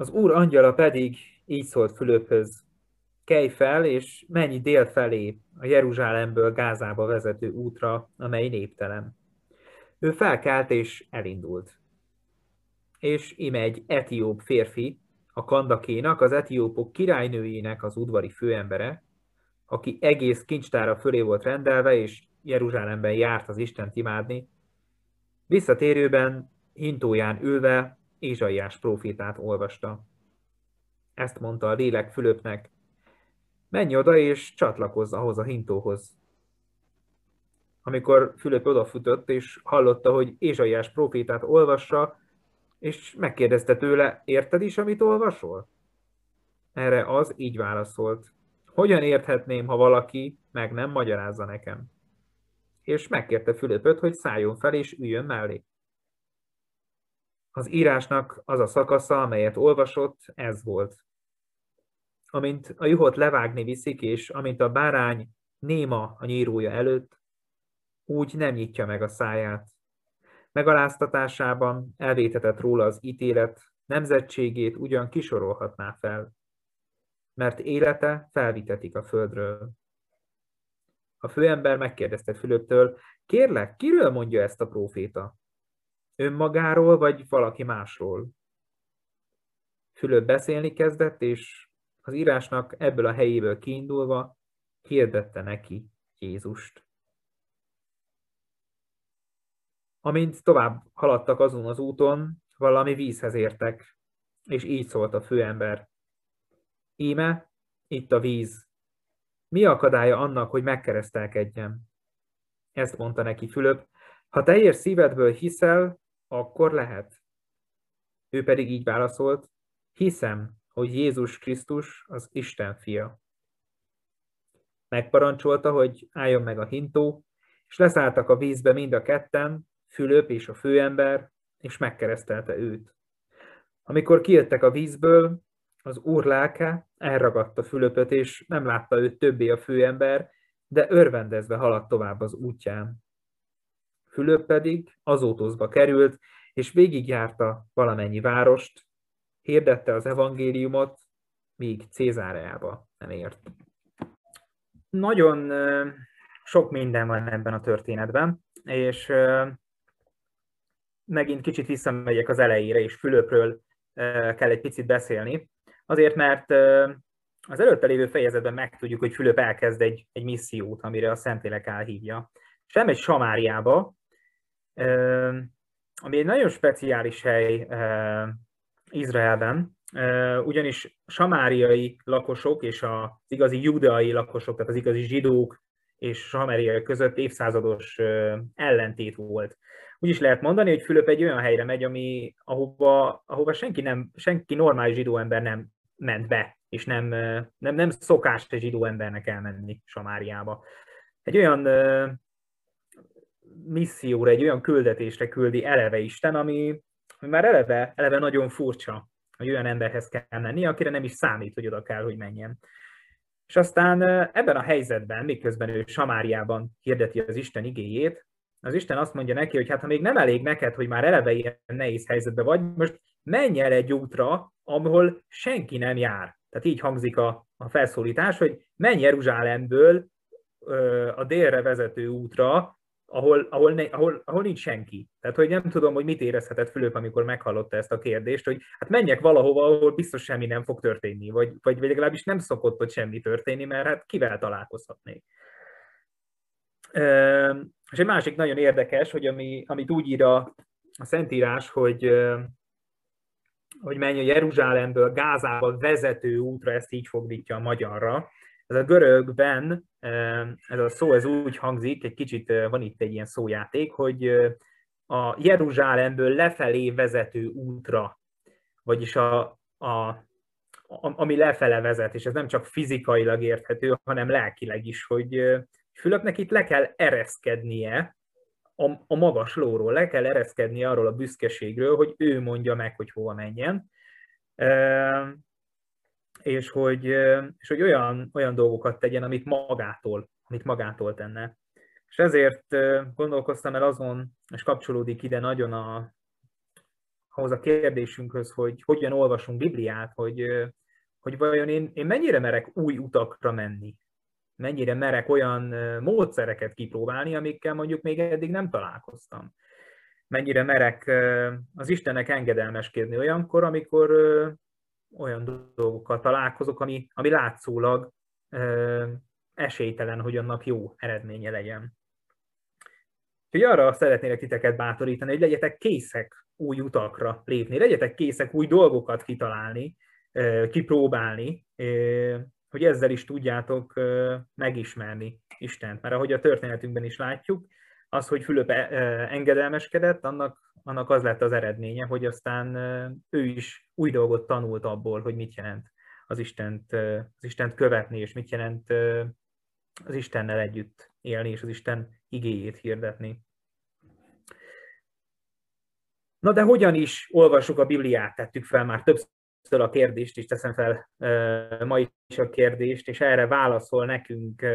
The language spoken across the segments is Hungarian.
Az úr angyala pedig így szólt Fülöphöz, kelj fel, és menj dél felé, a Jeruzsálemből Gázába vezető útra, amely néptelen. Ő felkelt és elindult. És ime egy etióp férfi, a kandakénak, az etiópok királynőjének az udvari főembere, aki egész kincstára fölé volt rendelve, és Jeruzsálemben járt az Istent imádni, visszatérőben hintóján ülve Ézsaiás profétát olvasta. Ezt mondta a lélek Fülöpnek, menj oda és csatlakozz ahhoz a hintóhoz. Amikor Fülöp odafutott és hallotta, hogy Ézsaiás profétát olvassa, és megkérdezte tőle, érted is, amit olvasol? Erre az így válaszolt, hogyan érthetném, ha valaki meg nem magyarázza nekem? És megkérte Fülöpöt, hogy szálljon fel és üljön mellé. Az írásnak az a szakasza, amelyet olvasott, ez volt. Amint a juhot levágni viszik, és amint a bárány néma a nyírója előtt, úgy nem nyitja meg a száját. Megaláztatásában elvétetett róla az ítélet, nemzetségét ugyan kisorolhatná fel, mert élete felvitetik a földről. A főember megkérdezte Fülöptől, kérlek, kiről mondja ezt a próféta? Önmagáról, vagy valaki másról? Fülöp beszélni kezdett, és az írásnak ebből a helyéből kiindulva hirdette neki Jézust. Amint tovább haladtak azon az úton, valami vízhez értek, és így szólt a főember. Íme, itt a víz. Mi akadálya annak, hogy megkeresztelkedjem? Ezt mondta neki Fülöp. Ha teljes szívedből hiszel, akkor lehet. Ő pedig így válaszolt, hiszem, hogy Jézus Krisztus az Isten fia. Megparancsolta, hogy álljon meg a hintó, és leszálltak a vízbe mind a ketten, Fülöp és a főember, és megkeresztelte őt. Amikor kijöttek a vízből, az úr lelke elragadta Fülöpöt, és nem látta őt többé a főember, de örvendezve haladt tovább az útján. Fülöp pedig azótozba került, és végigjárta valamennyi várost, hirdette az evangéliumot, míg Cézáreába nem ért. Nagyon sok minden van ebben a történetben, és megint kicsit visszamegyek az elejére, és Fülöpről kell egy picit beszélni. Azért, mert az előtte lévő fejezetben megtudjuk, hogy Fülöp elkezd egy, egy missziót, amire a Szentlélek elhívja. És elmegy Samáriába, ami egy nagyon speciális hely Izraelben, ugyanis samáriai lakosok és az igazi judeai lakosok, tehát az igazi zsidók és samáriai között évszázados ellentét volt. Úgy is lehet mondani, hogy Fülöp egy olyan helyre megy, ami, ahova, ahova senki, nem, senki normális zsidó ember nem ment be, és nem, nem, nem szokás egy zsidó embernek elmenni Samáriába. Egy olyan misszióra, egy olyan küldetésre küldi eleve Isten, ami, ami már eleve, eleve nagyon furcsa, hogy olyan emberhez kell menni, akire nem is számít, hogy oda kell, hogy menjen. És aztán ebben a helyzetben, miközben ő Samáriában hirdeti az Isten igéjét, az Isten azt mondja neki, hogy hát ha még nem elég neked, hogy már eleve ilyen nehéz helyzetben vagy, most menj el egy útra, ahol senki nem jár. Tehát így hangzik a, a felszólítás, hogy menj Jeruzsálemből ö, a délre vezető útra, ahol, ahol, ne, ahol, ahol nincs senki. Tehát, hogy nem tudom, hogy mit érezhetett Fülöp, amikor meghallotta ezt a kérdést, hogy hát menjek valahova, ahol biztos semmi nem fog történni, vagy, vagy, vagy legalábbis nem szokott ott semmi történni, mert hát kivel találkozhatnék. És egy másik nagyon érdekes, hogy ami, amit úgy ír a, a Szentírás, hogy, hogy menj a Jeruzsálemből Gázába vezető útra, ezt így fordítja a magyarra. Ez a görögben, ez a szó ez úgy hangzik, egy kicsit van itt egy ilyen szójáték, hogy a Jeruzsálemből lefelé vezető útra, vagyis a, a, ami lefele vezet, és ez nem csak fizikailag érthető, hanem lelkileg is, hogy Fülöpnek itt le kell ereszkednie a, a magas lóról, le kell ereszkednie arról a büszkeségről, hogy ő mondja meg, hogy hova menjen, és hogy, és hogy olyan, olyan dolgokat tegyen, amit magától, amit magától tenne. És ezért gondolkoztam el azon, és kapcsolódik ide nagyon a, ahhoz a kérdésünkhöz, hogy hogyan olvasunk Bibliát, hogy, hogy vajon én, én mennyire merek új utakra menni, mennyire merek olyan módszereket kipróbálni, amikkel mondjuk még eddig nem találkoztam. Mennyire merek az Istennek engedelmeskedni olyankor, amikor olyan dolgokkal találkozok, ami, ami látszólag esélytelen, hogy annak jó eredménye legyen. Úgyhogy arra szeretnélek titeket bátorítani, hogy legyetek készek új utakra lépni, legyetek készek új dolgokat kitalálni, kipróbálni, hogy ezzel is tudjátok megismerni Istent. Mert ahogy a történetünkben is látjuk, az, hogy Fülöp engedelmeskedett, annak, annak az lett az eredménye, hogy aztán ő is új dolgot tanult abból, hogy mit jelent az Istent, az Istent követni, és mit jelent az Istennel együtt élni, és az Isten igéjét hirdetni. Na de hogyan is olvassuk a Bibliát? Tettük fel már többször a kérdést, és teszem fel ma is a kérdést, és erre válaszol nekünk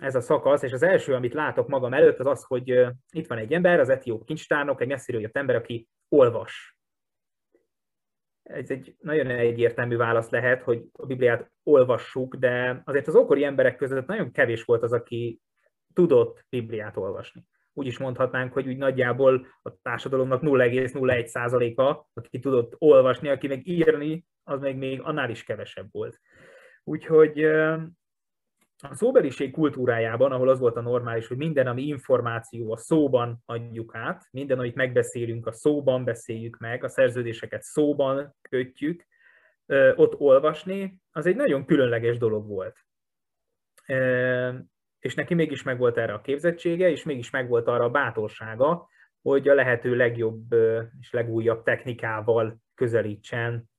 ez a szakasz, és az első, amit látok magam előtt, az az, hogy itt van egy ember, az etióp kincstárnok, egy messziről jött ember, aki olvas. Ez egy nagyon egyértelmű válasz lehet, hogy a Bibliát olvassuk, de azért az ókori emberek között nagyon kevés volt az, aki tudott Bibliát olvasni. Úgy is mondhatnánk, hogy úgy nagyjából a társadalomnak 0,01%-a, aki tudott olvasni, aki meg írni, az meg még annál is kevesebb volt. Úgyhogy a szóbeliség kultúrájában, ahol az volt a normális, hogy minden, ami információ, a szóban adjuk át, minden, amit megbeszélünk, a szóban beszéljük meg, a szerződéseket szóban kötjük, ott olvasni, az egy nagyon különleges dolog volt. És neki mégis megvolt erre a képzettsége, és mégis megvolt arra a bátorsága, hogy a lehető legjobb és legújabb technikával közelítsen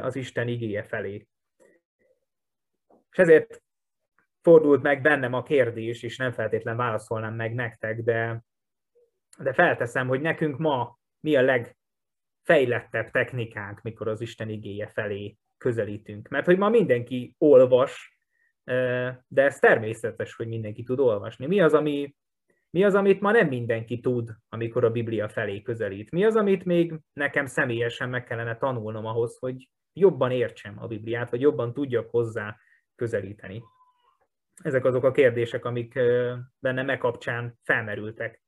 az Isten igéje felé. És ezért fordult meg bennem a kérdés, és nem feltétlen válaszolnám meg nektek, de, de felteszem, hogy nekünk ma mi a legfejlettebb technikánk, mikor az Isten igéje felé közelítünk. Mert hogy ma mindenki olvas, de ez természetes, hogy mindenki tud olvasni. Mi az, ami, mi az, amit ma nem mindenki tud, amikor a Biblia felé közelít? Mi az, amit még nekem személyesen meg kellene tanulnom ahhoz, hogy jobban értsem a Bibliát, vagy jobban tudjak hozzá közelíteni? Ezek azok a kérdések, amik benne meg kapcsán felmerültek.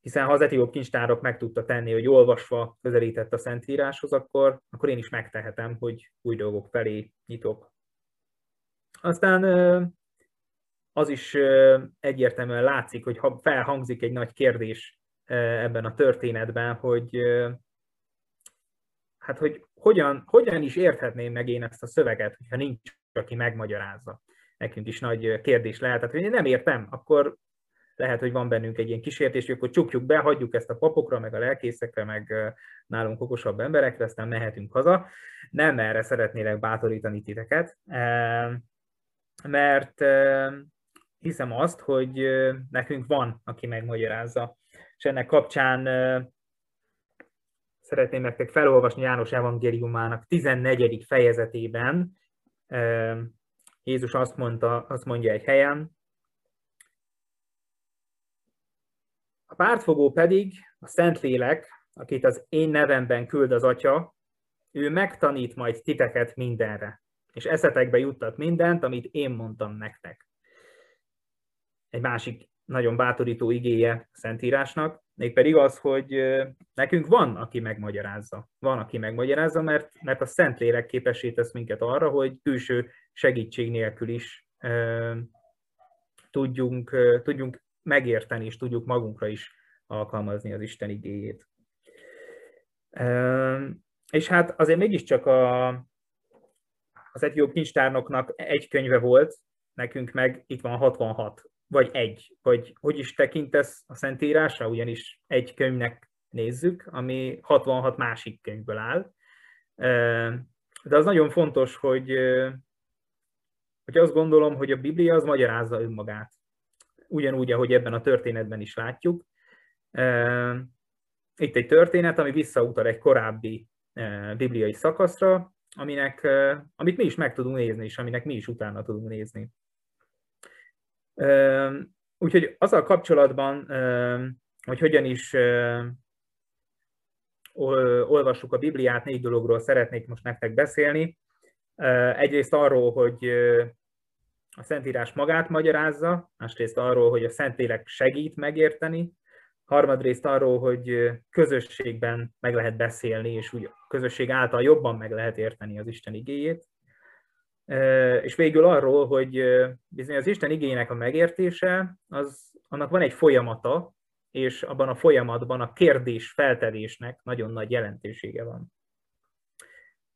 Hiszen ha az etióp kincstárok meg tudta tenni, hogy olvasva közelített a Szentíráshoz, akkor, akkor én is megtehetem, hogy új dolgok felé nyitok. Aztán az is egyértelműen látszik, hogy ha felhangzik egy nagy kérdés ebben a történetben, hogy hát hogy hogyan, hogyan is érthetném meg én ezt a szöveget, hogyha nincs, aki megmagyarázza nekünk is nagy kérdés lehet. Tehát, hogy én nem értem, akkor lehet, hogy van bennünk egy ilyen kísértés, hogy akkor csukjuk be, hagyjuk ezt a papokra, meg a lelkészekre, meg nálunk okosabb emberekre, aztán mehetünk haza. Nem erre szeretnélek bátorítani titeket, mert hiszem azt, hogy nekünk van, aki megmagyarázza. És ennek kapcsán szeretném nektek felolvasni János evangéliumának 14. fejezetében, Jézus azt, mondta, azt mondja egy helyen, a pártfogó pedig a Szentlélek, akit az én nevemben küld az Atya, ő megtanít majd titeket mindenre, és eszetekbe juttat mindent, amit én mondtam nektek. Egy másik nagyon bátorító igéje a Szentírásnak, mégpedig az, hogy nekünk van, aki megmagyarázza. Van, aki megmagyarázza, mert, mert a Szentlélek képesé tesz minket arra, hogy külső segítség nélkül is tudjunk, tudjunk megérteni, és tudjuk magunkra is alkalmazni az Isten igéjét. És hát azért mégiscsak a, az etióp kincstárnoknak egy könyve volt, nekünk meg itt van 66 vagy egy, vagy hogy is tekintesz a Szentírásra, ugyanis egy könyvnek nézzük, ami 66 másik könyvből áll. De az nagyon fontos, hogy, hogy azt gondolom, hogy a Biblia az magyarázza önmagát. Ugyanúgy, ahogy ebben a történetben is látjuk. Itt egy történet, ami visszautal egy korábbi bibliai szakaszra, aminek, amit mi is meg tudunk nézni, és aminek mi is utána tudunk nézni. Úgyhogy azzal kapcsolatban, hogy hogyan is olvassuk a Bibliát, négy dologról szeretnék most nektek beszélni. Egyrészt arról, hogy a Szentírás magát magyarázza, másrészt arról, hogy a Szentlélek segít megérteni, harmadrészt arról, hogy közösségben meg lehet beszélni, és úgy közösség által jobban meg lehet érteni az Isten igéjét. És végül arról, hogy bizony az Isten igényének a megértése, az, annak van egy folyamata, és abban a folyamatban a kérdés feltevésnek nagyon nagy jelentősége van.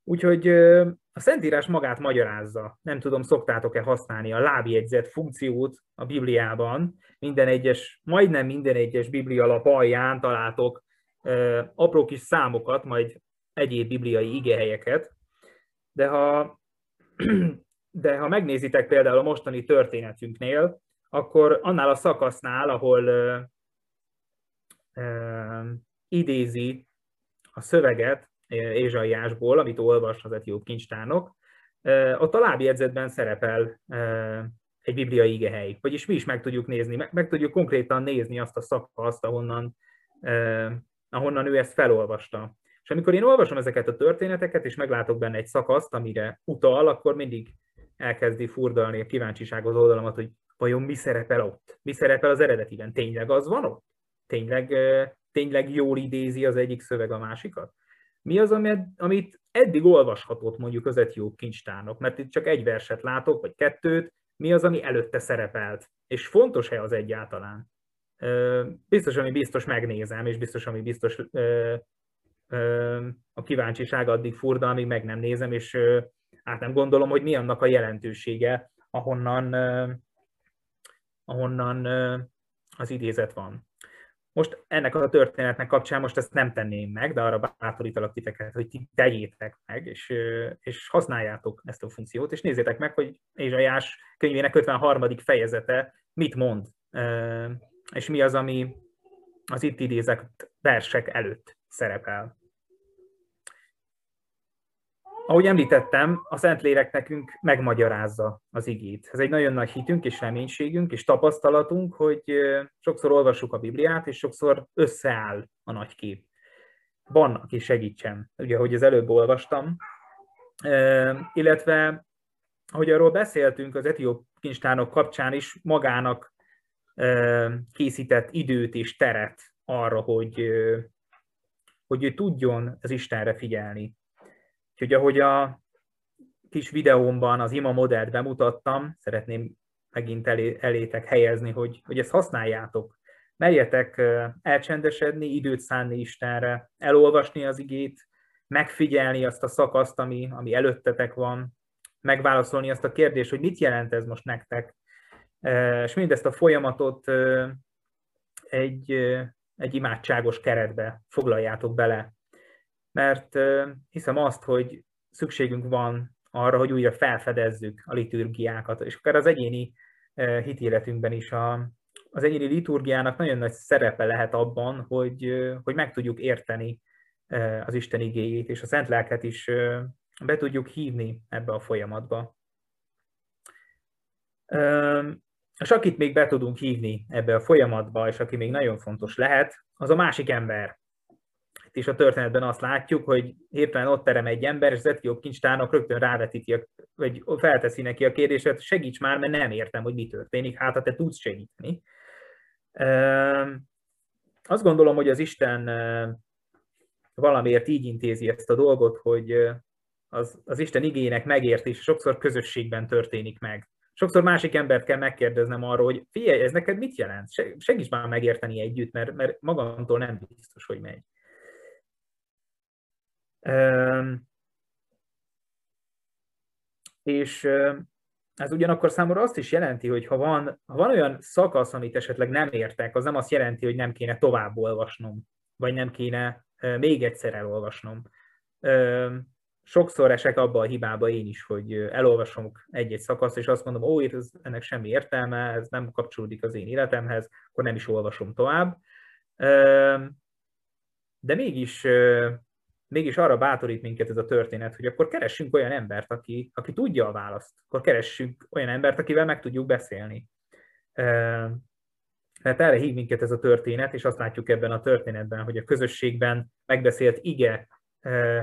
Úgyhogy a Szentírás magát magyarázza. Nem tudom, szoktátok-e használni a lábjegyzet funkciót a Bibliában. Minden egyes, majdnem minden egyes Biblia lap alján találtok apró kis számokat, majd egyéb bibliai igehelyeket. De ha, de ha megnézitek például a mostani történetünknél, akkor annál a szakasznál, ahol idézi a szöveget Ézsaiásból, amit olvas az etióp kincstárnok, ott a lábjegyzetben szerepel egy bibliai igehely, vagyis mi is meg tudjuk nézni, meg, meg tudjuk konkrétan nézni azt a szakaszt, ahonnan, ahonnan ő ezt felolvasta. És amikor én olvasom ezeket a történeteket, és meglátok benne egy szakaszt, amire utal, akkor mindig elkezdi furdalni a kíváncsiság az oldalamat, hogy vajon mi szerepel ott? Mi szerepel az eredetiben? Tényleg az van ott? Tényleg, tényleg jól idézi az egyik szöveg a másikat? Mi az, amit eddig olvashatott mondjuk az etióp kincstárnok, mert itt csak egy verset látok, vagy kettőt, mi az, ami előtte szerepelt, és fontos-e az egyáltalán? Biztos, ami biztos megnézem, és biztos, ami biztos a kíváncsiság addig furda, amíg meg nem nézem, és hát nem gondolom, hogy mi annak a jelentősége, ahonnan, ahonnan az idézet van. Most ennek a történetnek kapcsán most ezt nem tenném meg, de arra bátorítalak titeket, hogy ti tegyétek meg, és, és használjátok ezt a funkciót, és nézzétek meg, hogy Ézsajás könyvének 53. fejezete mit mond, és mi az, ami az itt idézett versek előtt szerepel. Ahogy említettem, a Szentlélek nekünk megmagyarázza az igét. Ez egy nagyon nagy hitünk és reménységünk és tapasztalatunk, hogy sokszor olvassuk a Bibliát, és sokszor összeáll a nagy kép. Van, aki segítsen, ugye, ahogy az előbb olvastam. Illetve, ahogy arról beszéltünk az etióp kincstárnok kapcsán is, magának készített időt és teret arra, hogy, hogy ő tudjon az Istenre figyelni Úgyhogy ahogy a kis videómban az ima modellt bemutattam, szeretném megint elé, elétek helyezni, hogy, hogy ezt használjátok. Merjetek elcsendesedni, időt szánni Istenre, elolvasni az igét, megfigyelni azt a szakaszt, ami, ami előttetek van, megválaszolni azt a kérdést, hogy mit jelent ez most nektek, és mindezt a folyamatot egy, egy imádságos keretbe foglaljátok bele mert hiszem azt, hogy szükségünk van arra, hogy újra felfedezzük a liturgiákat, és akár az egyéni hitéletünkben is a, az egyéni liturgiának nagyon nagy szerepe lehet abban, hogy, hogy meg tudjuk érteni az Isten igéjét, és a Szent Lelket is be tudjuk hívni ebbe a folyamatba. És akit még be tudunk hívni ebbe a folyamatba, és aki még nagyon fontos lehet, az a másik ember, és a történetben azt látjuk, hogy hirtelen ott terem egy ember, és az etióp kincstárnak rögtön rávetíti, vagy felteszi neki a kérdést, segíts már, mert nem értem, hogy mi történik, hát ha te tudsz segíteni. Azt gondolom, hogy az Isten valamiért így intézi ezt a dolgot, hogy az, az Isten igények megértése sokszor közösségben történik meg. Sokszor másik embert kell megkérdeznem arról, hogy figyelj, ez neked mit jelent? Segíts már megérteni együtt, mert, mert magamtól nem biztos, hogy megy. És ez ugyanakkor számomra azt is jelenti, hogy ha van, ha van olyan szakasz, amit esetleg nem értek, az nem azt jelenti, hogy nem kéne tovább olvasnom, vagy nem kéne még egyszer elolvasnom. Sokszor esek abba a hibába én is, hogy elolvasom egy-egy szakaszt, és azt mondom, ó, itt ez, ennek semmi értelme, ez nem kapcsolódik az én életemhez, akkor nem is olvasom tovább. De mégis mégis arra bátorít minket ez a történet, hogy akkor keressünk olyan embert, aki, aki tudja a választ. Akkor keressünk olyan embert, akivel meg tudjuk beszélni. mert erre hív minket ez a történet, és azt látjuk ebben a történetben, hogy a közösségben megbeszélt ige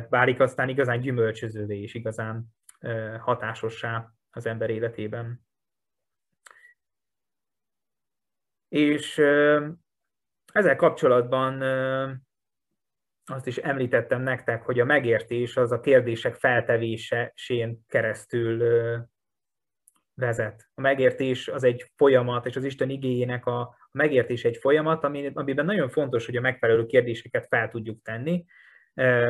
válik aztán igazán gyümölcsözővé és igazán hatásossá az ember életében. És ezzel kapcsolatban azt is említettem nektek, hogy a megértés az a kérdések feltevésén keresztül vezet. A megértés az egy folyamat, és az Isten igényének a megértés egy folyamat, amiben nagyon fontos, hogy a megfelelő kérdéseket fel tudjuk tenni,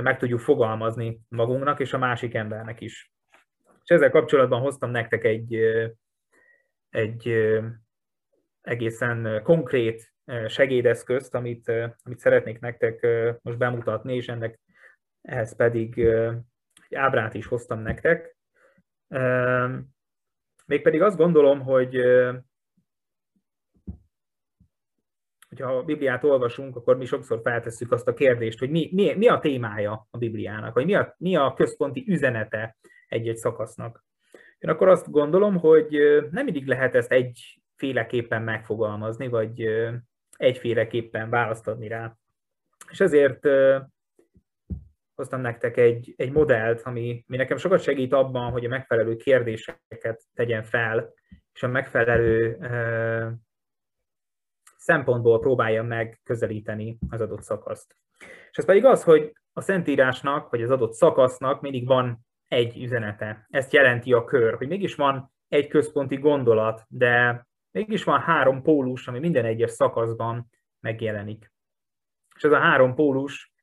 meg tudjuk fogalmazni magunknak és a másik embernek is. És ezzel kapcsolatban hoztam nektek egy, egy egészen konkrét segédeszközt, amit, amit szeretnék nektek most bemutatni, és ennek ehhez pedig egy ábrát is hoztam nektek. Mégpedig azt gondolom, hogy hogyha a Bibliát olvasunk, akkor mi sokszor feltesszük azt a kérdést, hogy mi, mi, mi a témája a Bibliának, vagy mi a, mi a központi üzenete egy-egy szakasznak. Én akkor azt gondolom, hogy nem mindig lehet ezt egyféleképpen megfogalmazni, vagy egyféleképpen választ adni rá. És ezért hoztam nektek egy, egy modellt, ami, ami nekem sokat segít abban, hogy a megfelelő kérdéseket tegyen fel, és a megfelelő szempontból próbálja meg közelíteni az adott szakaszt. És ez pedig az, hogy a Szentírásnak, vagy az adott szakasznak mindig van egy üzenete. Ezt jelenti a kör, hogy mégis van egy központi gondolat, de mégis van három pólus, ami minden egyes szakaszban megjelenik. És ez a három pólus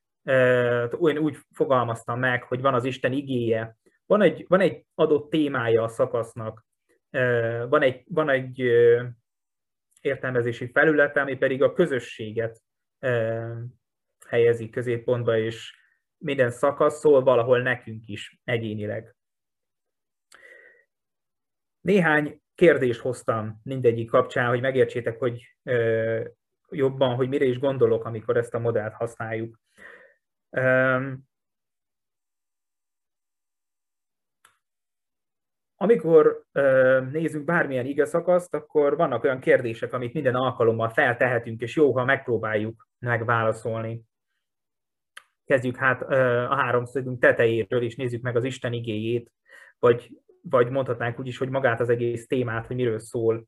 olyan úgy fogalmaztam meg, hogy van az Isten igéje, van egy, van egy adott témája a szakasznak, van egy, van egy értelmezési felülete, ami pedig a közösséget helyezi középpontba, és minden szakasz szól valahol nekünk is egyénileg. Néhány kérdést hoztam mindegyik kapcsán, hogy megértsétek, hogy jobban, hogy mire is gondolok, amikor ezt a modellt használjuk. Amikor nézzünk bármilyen ige akkor vannak olyan kérdések, amit minden alkalommal feltehetünk, és jó, ha megpróbáljuk megválaszolni. Kezdjük hát a háromszögünk tetejéről, és nézzük meg az Isten igéjét, vagy, vagy mondhatnánk úgy is, hogy magát az egész témát, hogy miről szól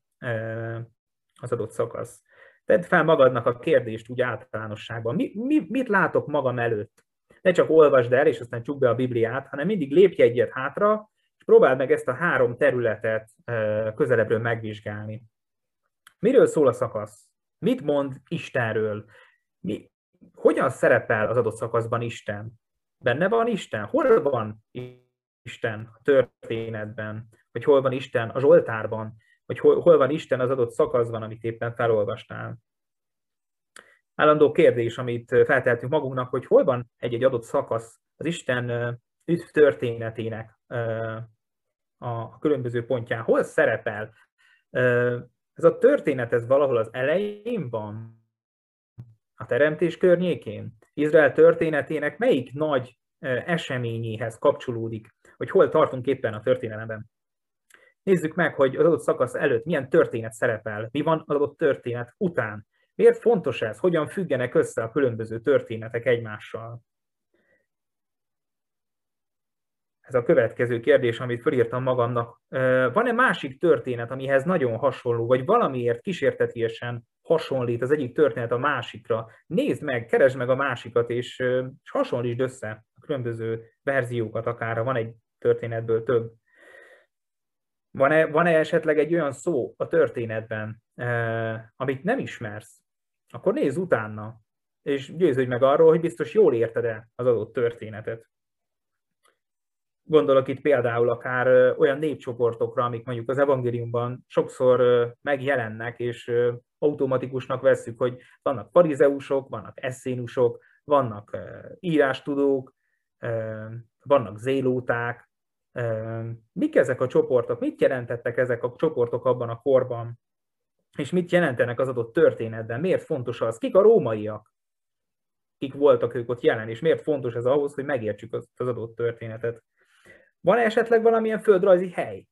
az adott szakasz. Tedd fel magadnak a kérdést úgy általánosságban. Mi, mi, mit látok magam előtt? Ne csak olvasd el, és aztán csukd be a Bibliát, hanem mindig lépj egyet hátra, és próbáld meg ezt a három területet közelebbről megvizsgálni. Miről szól a szakasz? Mit mond Istenről? Mi, hogyan szerepel az adott szakaszban Isten? Benne van Isten? Hol van Isten a történetben? Vagy hol van Isten a Zsoltárban? Vagy hol, hol van Isten az adott szakaszban, amit éppen felolvastál? Állandó kérdés, amit feltehetünk magunknak, hogy hol van egy-egy adott szakasz az Isten üdv történetének a különböző pontján. Hol szerepel? Ez a történet, ez valahol az elején van? A teremtés környékén? Izrael történetének melyik nagy eseményéhez kapcsolódik? Hogy hol tartunk éppen a történelemben? Nézzük meg, hogy az adott szakasz előtt milyen történet szerepel, mi van az adott történet után. Miért fontos ez? Hogyan függenek össze a különböző történetek egymással? ez a következő kérdés, amit felírtam magamnak. Van-e másik történet, amihez nagyon hasonló, vagy valamiért kísértetiesen hasonlít az egyik történet a másikra? Nézd meg, keresd meg a másikat, és, és hasonlítsd össze a különböző verziókat, akár van egy történetből több. Van-e, van-e esetleg egy olyan szó a történetben, amit nem ismersz? Akkor nézz utána, és győződj meg arról, hogy biztos jól érted el az adott történetet. Gondolok itt például akár olyan népcsoportokra, amik mondjuk az evangéliumban sokszor megjelennek, és automatikusnak vesszük, hogy vannak farizeusok, vannak eszénusok, vannak írástudók, vannak zélóták. Mik ezek a csoportok? Mit jelentettek ezek a csoportok abban a korban? És mit jelentenek az adott történetben? Miért fontos az? Kik a rómaiak? Kik voltak ők ott jelen? És miért fontos ez ahhoz, hogy megértsük az adott történetet? Van esetleg valamilyen földrajzi hely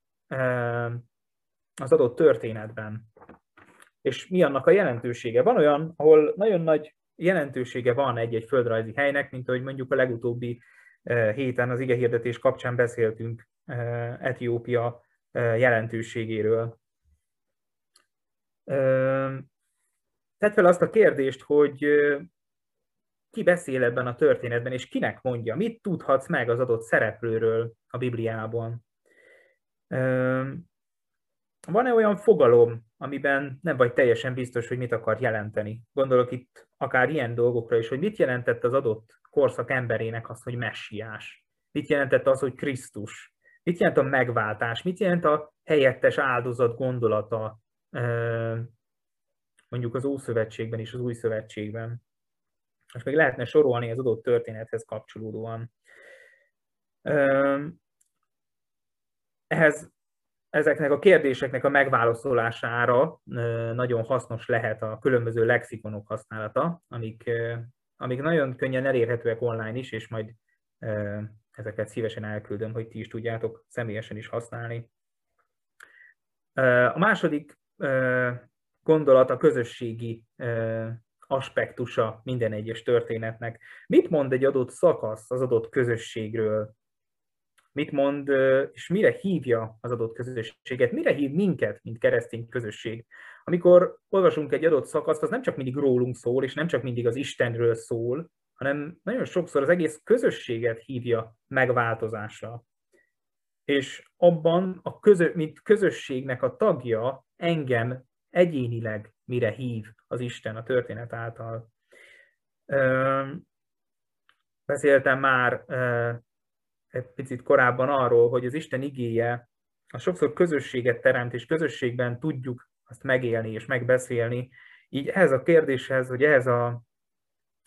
az adott történetben? És mi annak a jelentősége. Van olyan, ahol nagyon nagy jelentősége van egy-egy földrajzi helynek, mint ahogy mondjuk a legutóbbi héten az igehirdetés kapcsán beszéltünk Etiópia jelentőségéről. Tett fel azt a kérdést, hogy ki beszél ebben a történetben, és kinek mondja, mit tudhatsz meg az adott szereplőről a Bibliában. Van-e olyan fogalom, amiben nem vagy teljesen biztos, hogy mit akar jelenteni? Gondolok itt akár ilyen dolgokra is, hogy mit jelentett az adott korszak emberének az, hogy messiás? Mit jelentett az, hogy Krisztus? Mit jelent a megváltás? Mit jelent a helyettes áldozat gondolata mondjuk az Ószövetségben és az Új Szövetségben? Most még lehetne sorolni az adott történethez kapcsolódóan. Ehhez ezeknek a kérdéseknek a megválaszolására nagyon hasznos lehet a különböző lexikonok használata, amik, amik nagyon könnyen elérhetőek online is, és majd ezeket szívesen elküldöm, hogy ti is tudjátok személyesen is használni. A második gondolat a közösségi aspektusa minden egyes történetnek. Mit mond egy adott szakasz az adott közösségről? Mit mond, és mire hívja az adott közösséget? Mire hív minket, mint keresztény közösség? Amikor olvasunk egy adott szakaszt, az nem csak mindig rólunk szól, és nem csak mindig az Istenről szól, hanem nagyon sokszor az egész közösséget hívja megváltozásra. És abban, a közö, mint közösségnek a tagja, engem egyénileg mire hív az Isten a történet által. Beszéltem már egy picit korábban arról, hogy az Isten igéje a sokszor közösséget teremt, és közösségben tudjuk azt megélni és megbeszélni. Így ehhez a kérdéshez, hogy ehhez a,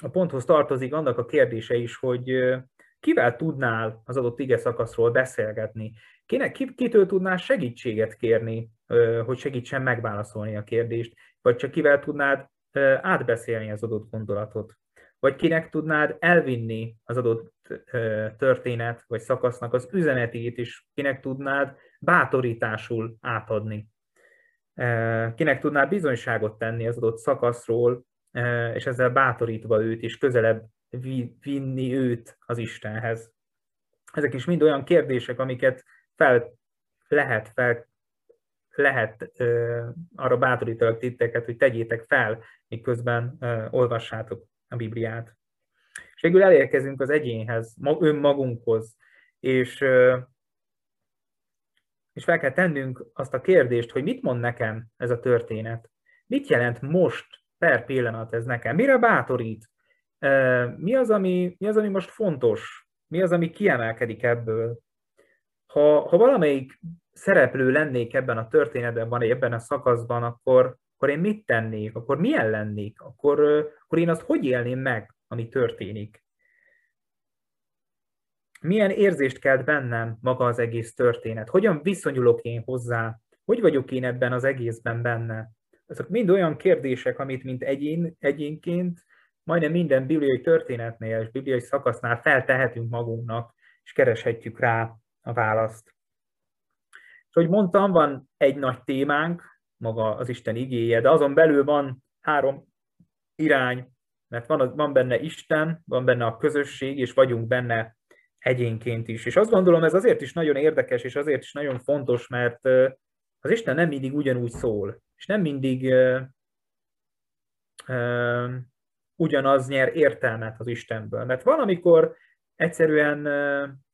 a ponthoz tartozik annak a kérdése is, hogy kivel tudnál az adott ige szakaszról beszélgetni? Kinek, kitől tudnál segítséget kérni, hogy segítsen megválaszolni a kérdést, vagy csak kivel tudnád átbeszélni az adott gondolatot? Vagy kinek tudnád elvinni az adott történet vagy szakasznak az üzenetét, és kinek tudnád bátorításul átadni? Kinek tudnád bizonyságot tenni az adott szakaszról, és ezzel bátorítva őt, és közelebb vinni őt az Istenhez. Ezek is mind olyan kérdések, amiket fel lehet, fel lehet arra bátorítalak titeket, hogy tegyétek fel, miközben ö, olvassátok a Bibliát. Végül elérkezünk az egyénhez, önmagunkhoz, és, és fel kell tennünk azt a kérdést, hogy mit mond nekem ez a történet? Mit jelent most per pillanat ez nekem? Mire bátorít? Mi az, ami, mi az, ami most fontos? Mi az, ami kiemelkedik ebből? Ha, ha valamelyik szereplő lennék ebben a történetben, van ebben a szakaszban, akkor, akkor én mit tennék? Akkor milyen lennék? Akkor, akkor én azt hogy élném meg, ami történik? Milyen érzést kelt bennem maga az egész történet? Hogyan viszonyulok én hozzá? Hogy vagyok én ebben az egészben benne? Ezek mind olyan kérdések, amit mint egyén, egyénként majdnem minden bibliai történetnél és bibliai szakasznál feltehetünk magunknak, és kereshetjük rá a választ. És ahogy mondtam, van egy nagy témánk, maga az Isten igéje, de azon belül van három irány, mert van, van benne Isten, van benne a közösség, és vagyunk benne egyénként is. És azt gondolom, ez azért is nagyon érdekes, és azért is nagyon fontos, mert az Isten nem mindig ugyanúgy szól, és nem mindig uh, uh, ugyanaz nyer értelmet az Istenből. Mert van, amikor egyszerűen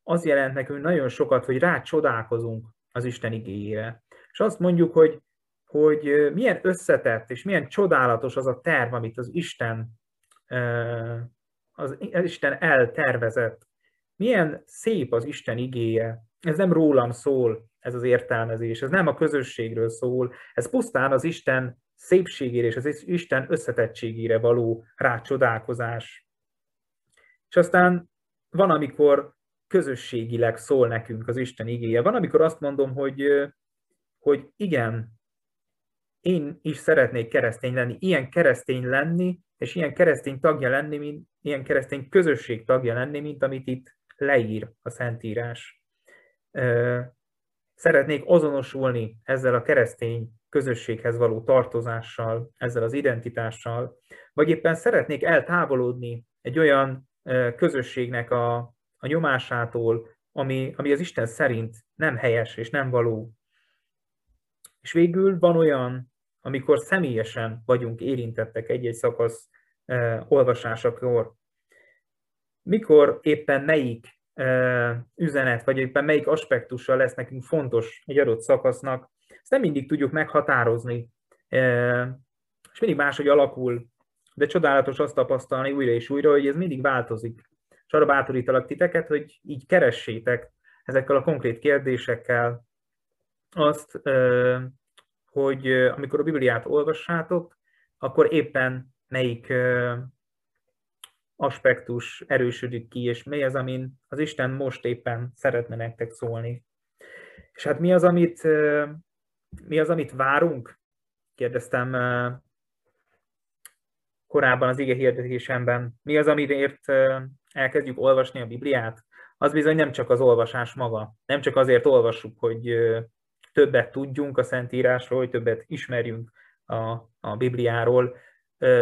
az jelent nekünk nagyon sokat, hogy rá csodálkozunk az Isten igényére. És azt mondjuk, hogy, hogy milyen összetett és milyen csodálatos az a terv, amit az Isten, az Isten eltervezett. Milyen szép az Isten igéje. Ez nem rólam szól, ez az értelmezés, ez nem a közösségről szól, ez pusztán az Isten szépségére és az Isten összetettségére való rácsodálkozás. És aztán van, amikor közösségileg szól nekünk az Isten igéje. Van, amikor azt mondom, hogy, hogy igen, én is szeretnék keresztény lenni, ilyen keresztény lenni, és ilyen keresztény tagja lenni, mint, ilyen keresztény közösség tagja lenni, mint amit itt leír a Szentírás. szeretnék azonosulni ezzel a keresztény közösséghez való tartozással, ezzel az identitással, vagy éppen szeretnék eltávolodni egy olyan közösségnek a, a nyomásától, ami, ami az Isten szerint nem helyes és nem való. És végül van olyan, amikor személyesen vagyunk érintettek egy-egy szakasz eh, olvasásakor, mikor éppen melyik eh, üzenet, vagy éppen melyik aspektussal lesz nekünk fontos egy adott szakasznak, ezt nem mindig tudjuk meghatározni, eh, és mindig máshogy alakul, de csodálatos azt tapasztalni újra és újra, hogy ez mindig változik. És arra bátorítalak titeket, hogy így keressétek ezekkel a konkrét kérdésekkel azt, hogy amikor a Bibliát olvassátok, akkor éppen melyik aspektus erősödik ki, és mi az, amin az Isten most éppen szeretne nektek szólni. És hát mi az, amit, mi az, amit várunk? Kérdeztem korábban az ige hirdetésemben. Mi az, amiért elkezdjük olvasni a Bibliát? Az bizony nem csak az olvasás maga. Nem csak azért olvassuk, hogy többet tudjunk a Szentírásról, hogy többet ismerjünk a, a Bibliáról.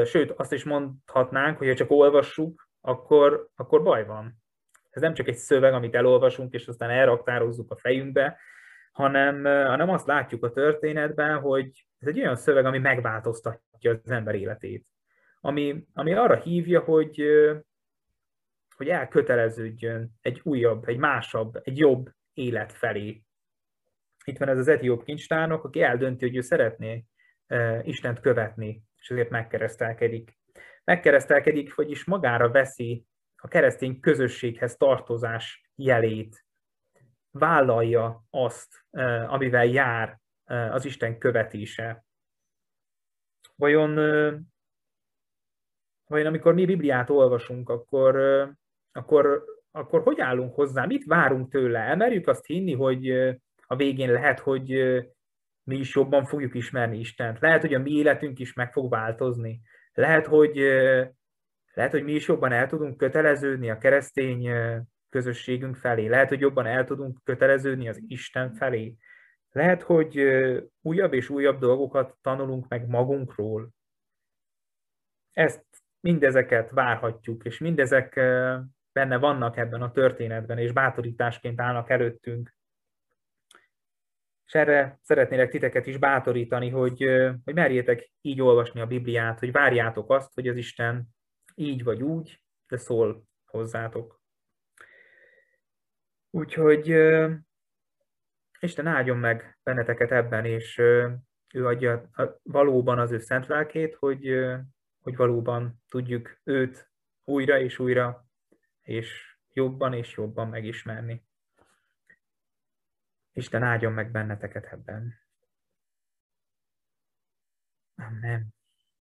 Sőt, azt is mondhatnánk, hogy ha csak olvassuk, akkor, akkor baj van. Ez nem csak egy szöveg, amit elolvasunk, és aztán elraktározzuk a fejünkbe, hanem, hanem azt látjuk a történetben, hogy ez egy olyan szöveg, ami megváltoztatja az ember életét. Ami, ami arra hívja, hogy, hogy elköteleződjön egy újabb, egy másabb, egy jobb élet felé. Itt van ez az etióp kincstárnok, aki eldönti, hogy ő szeretné Istent követni, és ezért megkeresztelkedik. Megkeresztelkedik, vagyis magára veszi a keresztény közösséghez tartozás jelét, vállalja azt, amivel jár az Isten követése. Vajon, vajon amikor mi Bibliát olvasunk, akkor, akkor, akkor hogy állunk hozzá? Mit várunk tőle? Elmerjük azt hinni, hogy a végén lehet, hogy mi is jobban fogjuk ismerni Istent. Lehet, hogy a mi életünk is meg fog változni. Lehet, hogy, lehet, hogy mi is jobban el tudunk köteleződni a keresztény közösségünk felé. Lehet, hogy jobban el tudunk köteleződni az Isten felé. Lehet, hogy újabb és újabb dolgokat tanulunk meg magunkról. Ezt, mindezeket várhatjuk, és mindezek benne vannak ebben a történetben, és bátorításként állnak előttünk. És erre szeretnélek titeket is bátorítani, hogy, hogy merjétek így olvasni a Bibliát, hogy várjátok azt, hogy az Isten így vagy úgy, de szól hozzátok. Úgyhogy Isten áldjon meg benneteket ebben, és ő adja valóban az ő szent lelkét, hogy, hogy valóban tudjuk őt újra és újra, és jobban és jobban megismerni. Isten áldjon meg benneteket ebben. Amen.